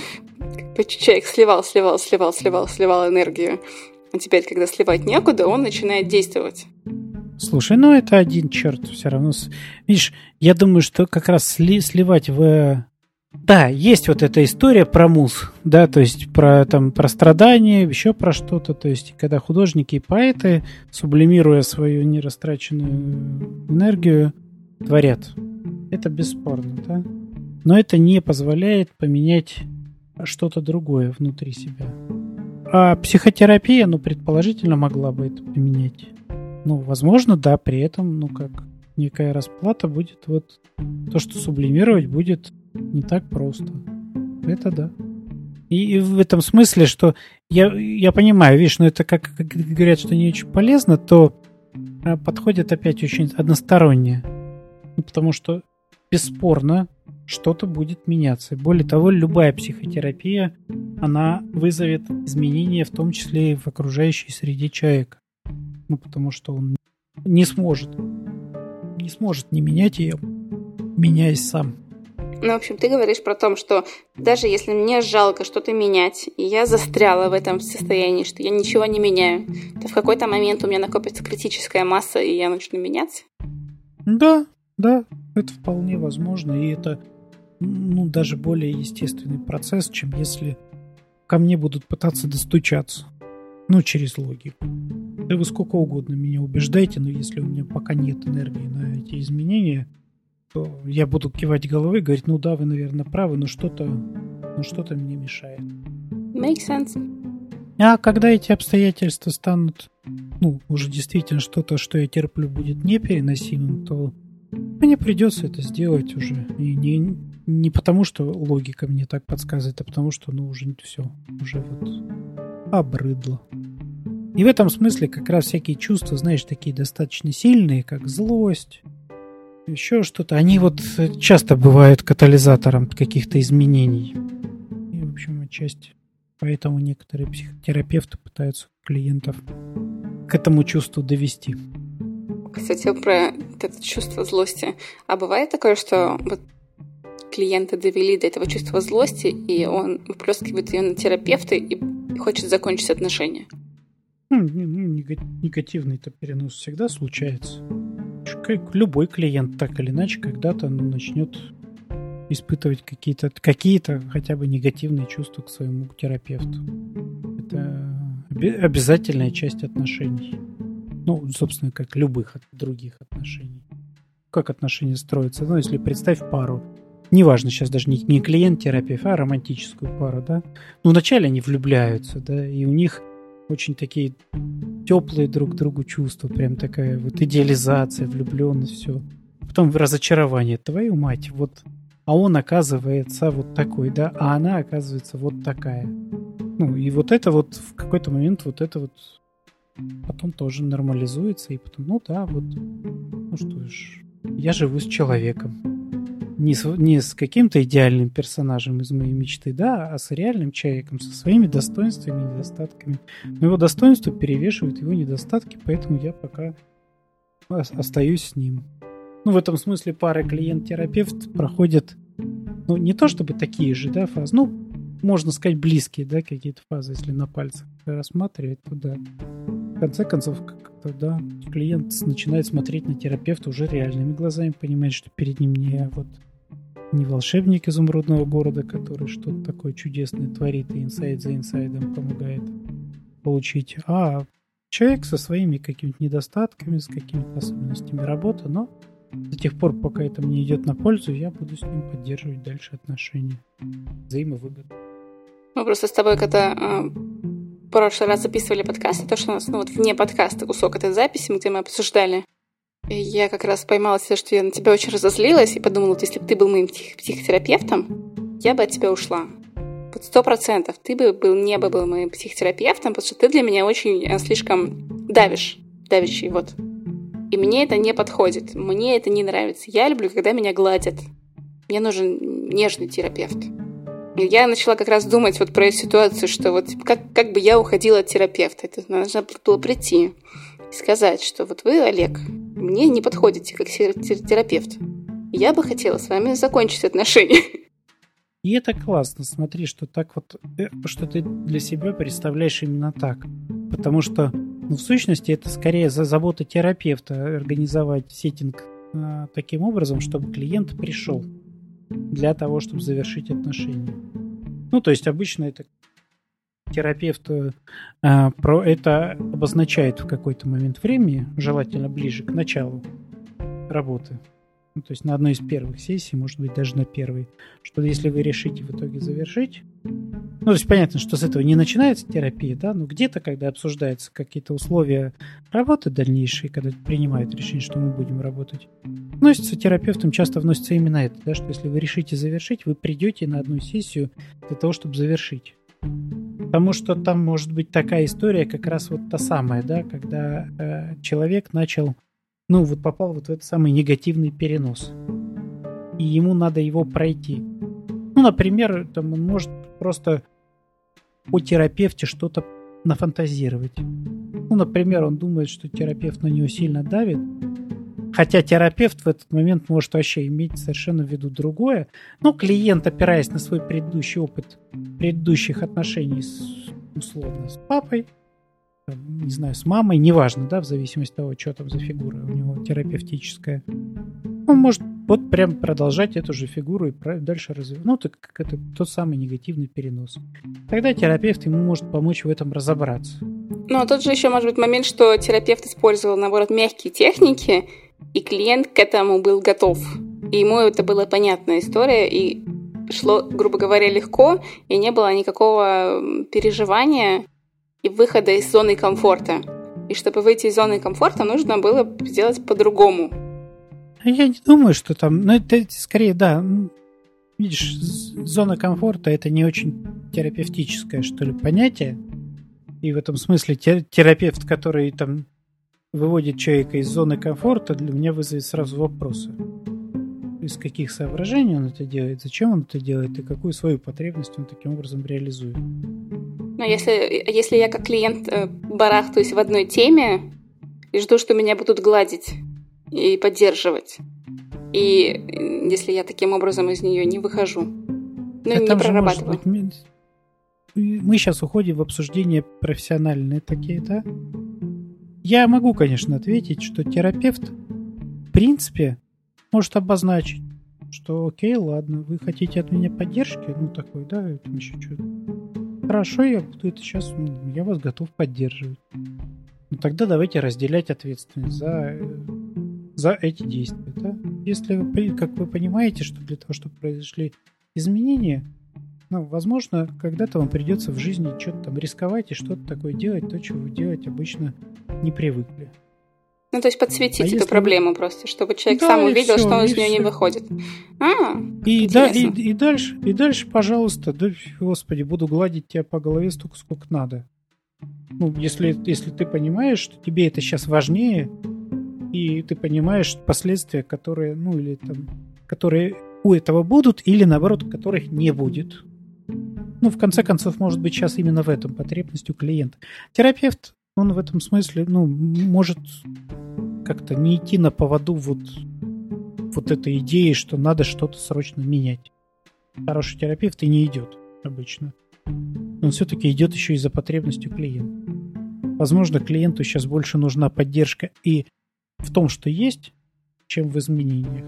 человек сливал, сливал, сливал, сливал, сливал энергию, а теперь, когда сливать некуда, он начинает действовать. Слушай, ну это один черт все равно. Видишь, я думаю, что как раз сли, сливать в... Да, есть вот эта история про муз, да, то есть про, там, про страдания, еще про что-то, то есть когда художники и поэты, сублимируя свою нерастраченную энергию, творят. Это бесспорно, да? Но это не позволяет поменять что-то другое внутри себя. А психотерапия, ну, предположительно, могла бы это поменять. Ну, возможно, да, при этом, ну, как некая расплата будет вот то, что сублимировать будет не так просто. Это да. И, и в этом смысле, что я, я понимаю, видишь, но это как, как говорят, что не очень полезно, то а, подходит опять очень односторонне. Ну, потому что бесспорно что-то будет меняться. Более того, любая психотерапия, она вызовет изменения, в том числе и в окружающей среде человека. Ну, потому что он не сможет, не сможет не менять ее, меняясь сам. Ну, в общем, ты говоришь про то, что даже если мне жалко что-то менять, и я застряла в этом состоянии, что я ничего не меняю, то в какой-то момент у меня накопится критическая масса, и я начну меняться? Да, да, это вполне возможно, и это ну, даже более естественный процесс, чем если ко мне будут пытаться достучаться. Ну, через логику. Да вы сколько угодно меня убеждайте, но если у меня пока нет энергии на эти изменения, то я буду кивать головой и говорить, ну да, вы, наверное, правы, но что-то но что-то мне мешает. Make sense. А когда эти обстоятельства станут, ну, уже действительно что-то, что я терплю, будет непереносимым, то мне придется это сделать уже. И не, не потому, что логика мне так подсказывает, а потому что, ну, уже все, уже вот обрыдло. И в этом смысле как раз всякие чувства, знаешь, такие достаточно сильные, как злость, еще что-то, они вот часто бывают катализатором каких-то изменений. И, в общем, отчасти поэтому некоторые психотерапевты пытаются клиентов к этому чувству довести. Кстати, про это чувство злости. А бывает такое, что вот клиенты довели до этого чувства злости, и он выплескивает ее на терапевта и хочет закончить отношения? Ну, негативный-то перенос всегда случается. Как любой клиент так или иначе когда-то ну, начнет испытывать какие-то какие-то хотя бы негативные чувства к своему терапевту. Это обязательная часть отношений. Ну, собственно, как любых других отношений. Как отношения строятся? Ну, если представь пару, неважно сейчас даже не, не клиент-терапевт, а романтическую пару, да. Ну, вначале они влюбляются, да, и у них очень такие теплые друг к другу чувства, прям такая вот идеализация, влюбленность, все. Потом разочарование, твою мать, вот, а он оказывается вот такой, да, а она оказывается вот такая. Ну, и вот это вот в какой-то момент вот это вот потом тоже нормализуется, и потом, ну да, вот, ну что ж, я живу с человеком не с, не с каким-то идеальным персонажем из моей мечты, да, а с реальным человеком, со своими достоинствами и недостатками. Но его достоинства перевешивают его недостатки, поэтому я пока остаюсь с ним. Ну, в этом смысле пара клиент-терапевт проходят, ну, не то чтобы такие же, да, фазы, ну, можно сказать, близкие, да, какие-то фазы, если на пальцах рассматривать, то да. В конце концов, как-то, да, клиент начинает смотреть на терапевта уже реальными глазами, понимает, что перед ним не вот не волшебник изумрудного города, который что-то такое чудесное творит и инсайд за инсайдом помогает получить, а человек со своими какими-то недостатками, с какими-то особенностями работы, но до тех пор, пока это мне идет на пользу, я буду с ним поддерживать дальше отношения. Взаимовыгодно. Мы просто с тобой, когда э, в прошлый раз записывали подкасты, то, что у нас, ну вот вне подкаста кусок этой записи, где мы обсуждали я как раз поймала себя, что я на тебя очень разозлилась и подумала, вот если бы ты был моим псих- психотерапевтом, я бы от тебя ушла. Вот сто процентов ты бы был, не бы был моим психотерапевтом, потому что ты для меня очень э, слишком давишь, давящий, вот. И мне это не подходит, мне это не нравится. Я люблю, когда меня гладят. Мне нужен нежный терапевт. Я начала как раз думать вот про ситуацию, что вот как, как бы я уходила от терапевта. Это нужно было прийти и сказать, что вот вы, Олег, мне не подходите как терапевт. Я бы хотела с вами закончить отношения. [LAUGHS] И это классно, смотри, что так вот, э, что ты для себя представляешь именно так. Потому что, ну, в сущности, это скорее за забота терапевта организовать сеттинг э, таким образом, чтобы клиент пришел для того, чтобы завершить отношения. Ну, то есть обычно это терапевт э, про это обозначает в какой-то момент времени, желательно ближе к началу работы. Ну, то есть на одной из первых сессий, может быть, даже на первой, что если вы решите в итоге завершить, ну, то есть понятно, что с этого не начинается терапия, да, но где-то, когда обсуждаются какие-то условия работы дальнейшие, когда принимают решение, что мы будем работать, вносится терапевтом, часто вносится именно это, да, что если вы решите завершить, вы придете на одну сессию для того, чтобы завершить. Потому что там может быть такая история, как раз вот та самая, да, когда э, человек начал, ну вот попал вот в этот самый негативный перенос. И ему надо его пройти. Ну, например, там он может просто о терапевте что-то нафантазировать. Ну, например, он думает, что терапевт на него сильно давит, Хотя терапевт в этот момент может вообще иметь совершенно в виду другое. Но клиент, опираясь на свой предыдущий опыт предыдущих отношений с, условно, с папой, не знаю, с мамой, неважно, да, в зависимости от того, что там за фигура у него терапевтическая, он может вот прям продолжать эту же фигуру и дальше развивать. Ну, так как это тот самый негативный перенос. Тогда терапевт ему может помочь в этом разобраться. Ну, а тут же еще может быть момент, что терапевт использовал, наоборот, мягкие техники, и клиент к этому был готов. И ему это была понятная история, и шло, грубо говоря, легко, и не было никакого переживания и выхода из зоны комфорта. И чтобы выйти из зоны комфорта, нужно было сделать по-другому. А я не думаю, что там... Ну, это скорее, да, видишь, зона комфорта это не очень терапевтическое, что ли, понятие. И в этом смысле терапевт, который там выводит человека из зоны комфорта, для меня вызовет сразу вопросы. Из каких соображений он это делает, зачем он это делает и какую свою потребность он таким образом реализует. Но если, если я как клиент э, барахтаюсь в одной теме и жду, что меня будут гладить и поддерживать, и если я таким образом из нее не выхожу, ну, не прорабатываю. Быть, мы сейчас уходим в обсуждение профессиональные такие, да? Я могу, конечно, ответить, что терапевт, в принципе, может обозначить, что окей, ладно, вы хотите от меня поддержки, ну такой, да, там еще что-то. Хорошо, я буду это сейчас, ну, я вас готов поддерживать. ну, тогда давайте разделять ответственность за, за эти действия. Да? Если вы, как вы понимаете, что для того, чтобы произошли изменения, ну, возможно, когда-то вам придется в жизни что-то там рисковать и что-то такое делать, то, чего вы делать обычно не привыкли. Ну, то есть подсветить а эту если... проблему просто, чтобы человек да, сам увидел, все, что он из нее не выходит. А, и, да, и, и, дальше, и дальше, пожалуйста, да, господи, буду гладить тебя по голове столько, сколько надо. Ну, если, если ты понимаешь, что тебе это сейчас важнее, и ты понимаешь последствия, которые, ну, или там, которые у этого будут, или наоборот, которых не будет. Ну, в конце концов, может быть, сейчас именно в этом потребность у клиента. Терапевт он в этом смысле, ну, может как-то не идти на поводу вот, вот этой идеи, что надо что-то срочно менять. Хороший терапевт и не идет обычно. Он все-таки идет еще и за потребностью клиента. Возможно, клиенту сейчас больше нужна поддержка и в том, что есть, чем в изменениях.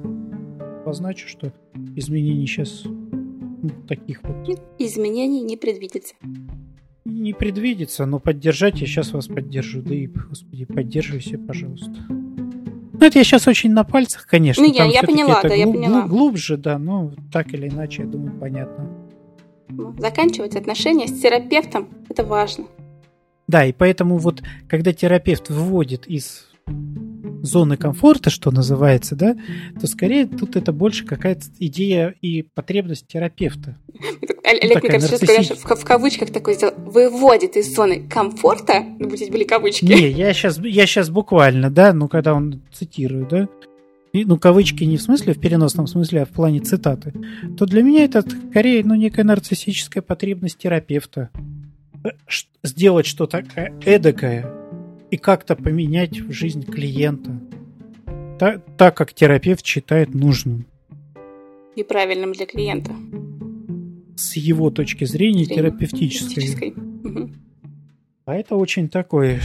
Позначу, что изменений сейчас ну, таких вот... Изменений не предвидится не предвидится, но поддержать я сейчас вас поддержу. Да и, господи, поддерживайте, пожалуйста. Ну, это я сейчас очень на пальцах, конечно. Ну, я, я поняла, да, глуб, я поняла. Глубже, да, но так или иначе, я думаю, понятно. Ну, заканчивать отношения с терапевтом – это важно. Да, и поэтому вот, когда терапевт выводит из зоны комфорта, что называется, да, то скорее тут это больше какая-то идея и потребность терапевта. Олег, мне кажется, нарциссич... в, в кавычках такой сделал, выводит из зоны комфорта, ну, здесь были кавычки. Не, я сейчас, я сейчас буквально, да, ну, когда он цитирует, да, и, ну, кавычки не в смысле, в переносном смысле, а в плане цитаты, то для меня это скорее, ну, некая нарциссическая потребность терапевта. Э, сделать что-то эдакое, и как-то поменять жизнь клиента, так, так как терапевт считает нужным. И правильным для клиента. С его точки зрения, зрения терапевтической. Угу. А это очень такой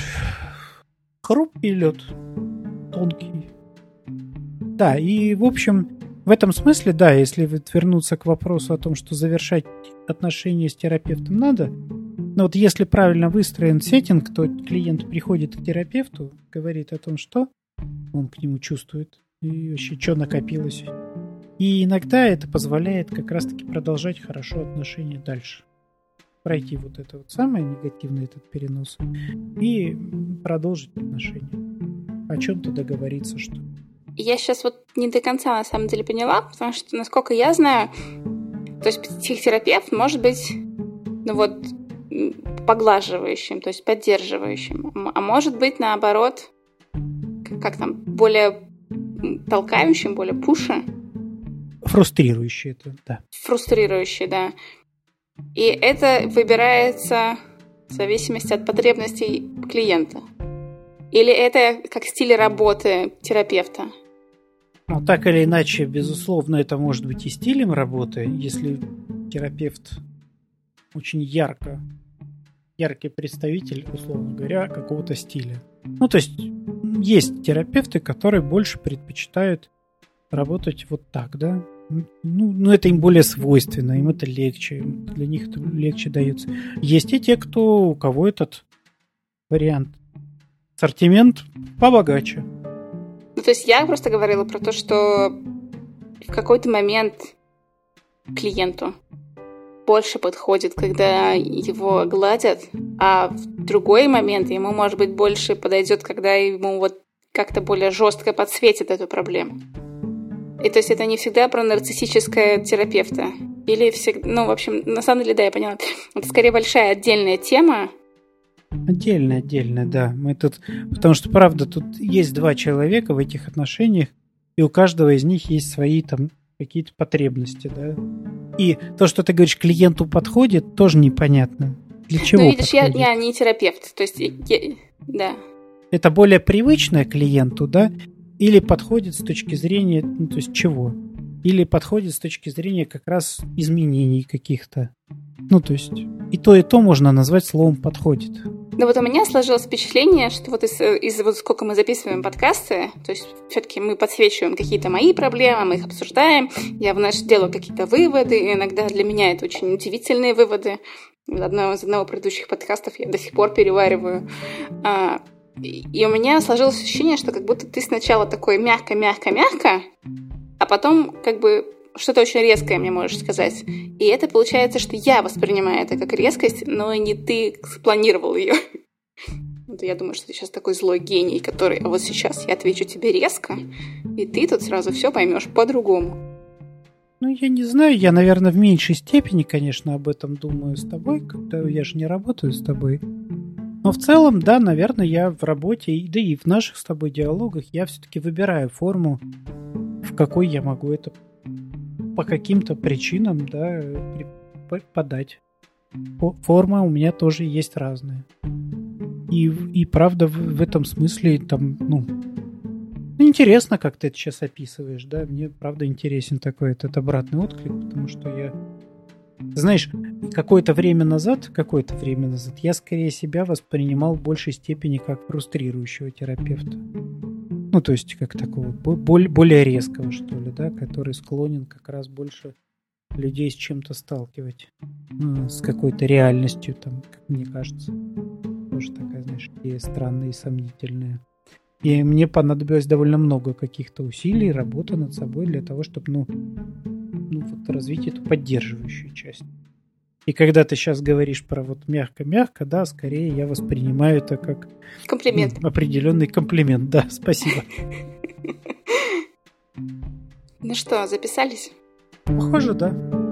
хрупкий лед, тонкий. Да, и в общем, в этом смысле, да, если вернуться к вопросу о том, что завершать отношения с терапевтом надо, но вот если правильно выстроен сеттинг, то клиент приходит к терапевту, говорит о том, что он к нему чувствует и вообще что накопилось. И иногда это позволяет как раз-таки продолжать хорошо отношения дальше. Пройти вот это вот самое негативное, этот перенос, и продолжить отношения. О чем-то договориться, что я сейчас вот не до конца на самом деле поняла, потому что, насколько я знаю, то есть психотерапевт может быть, ну вот, поглаживающим, то есть поддерживающим, а может быть наоборот, как там, более толкающим, более пуша. Фрустрирующий это, да. Фрустрирующий, да. И это выбирается в зависимости от потребностей клиента. Или это как стиль работы терапевта? Ну, так или иначе, безусловно, это может быть и стилем работы, если терапевт очень ярко яркий представитель, условно говоря, какого-то стиля. Ну, то есть есть терапевты, которые больше предпочитают работать вот так, да. Ну, ну, это им более свойственно, им это легче, для них это легче дается. Есть и те, кто, у кого этот вариант. Ассортимент побогаче. Ну, то есть я просто говорила про то, что в какой-то момент клиенту больше подходит, когда его гладят, а в другой момент ему, может быть, больше подойдет, когда ему вот как-то более жестко подсветит эту проблему. И то есть это не всегда про нарциссическое терапевта. Или всегда, ну, в общем, на самом деле, да, я поняла. Это скорее большая отдельная тема. Отдельная, отдельная, да. Мы тут, потому что, правда, тут есть два человека в этих отношениях, и у каждого из них есть свои там какие-то потребности, да. И то, что ты говоришь, клиенту подходит, тоже непонятно. Для чего Ну, видишь, я, я не терапевт, то есть, я, да. Это более привычное клиенту, да? Или подходит с точки зрения, ну, то есть чего? Или подходит с точки зрения как раз изменений каких-то. Ну, то есть и то, и то можно назвать словом «подходит». Ну вот у меня сложилось впечатление, что вот из, из вот сколько мы записываем подкасты, то есть все-таки мы подсвечиваем какие-то мои проблемы, мы их обсуждаем, я вновь делаю какие-то выводы, и иногда для меня это очень удивительные выводы. Одного из одного предыдущих подкастов я до сих пор перевариваю. А, И у меня сложилось ощущение, что как будто ты сначала такой мягко-мягко-мягко, а потом как бы что-то очень резкое мне можешь сказать. И это получается, что я воспринимаю это как резкость, но не ты спланировал ее. [LAUGHS] Я думаю, что ты сейчас такой злой гений, который, а вот сейчас я отвечу тебе резко, и ты тут сразу все поймешь по-другому. Ну, я не знаю, я, наверное, в меньшей степени, конечно, об этом думаю с тобой, когда я же не работаю с тобой. Но в целом, да, наверное, я в работе, да и в наших с тобой диалогах я все-таки выбираю форму, в какой я могу это по каким-то причинам, да, подать. Форма у меня тоже есть разная. И, и правда, в, в этом смысле, там, ну, интересно, как ты это сейчас описываешь, да, мне, правда, интересен такой этот обратный отклик, потому что я, знаешь, какое-то время назад, какое-то время назад, я скорее себя воспринимал в большей степени как фрустрирующего терапевта. Ну, то есть, как такого, более, более резкого, что ли, да, который склонен как раз больше людей с чем-то сталкивать, ну, с какой-то реальностью, там, как мне кажется. Тоже такая, знаешь, идея странная и сомнительная. И мне понадобилось довольно много каких-то усилий, работы над собой для того, чтобы, ну, ну вот развить эту поддерживающую часть. И когда ты сейчас говоришь про вот мягко-мягко, да, скорее я воспринимаю это как комплимент. Ну, определенный комплимент. Да, спасибо. Ну что, записались? Похоже, да.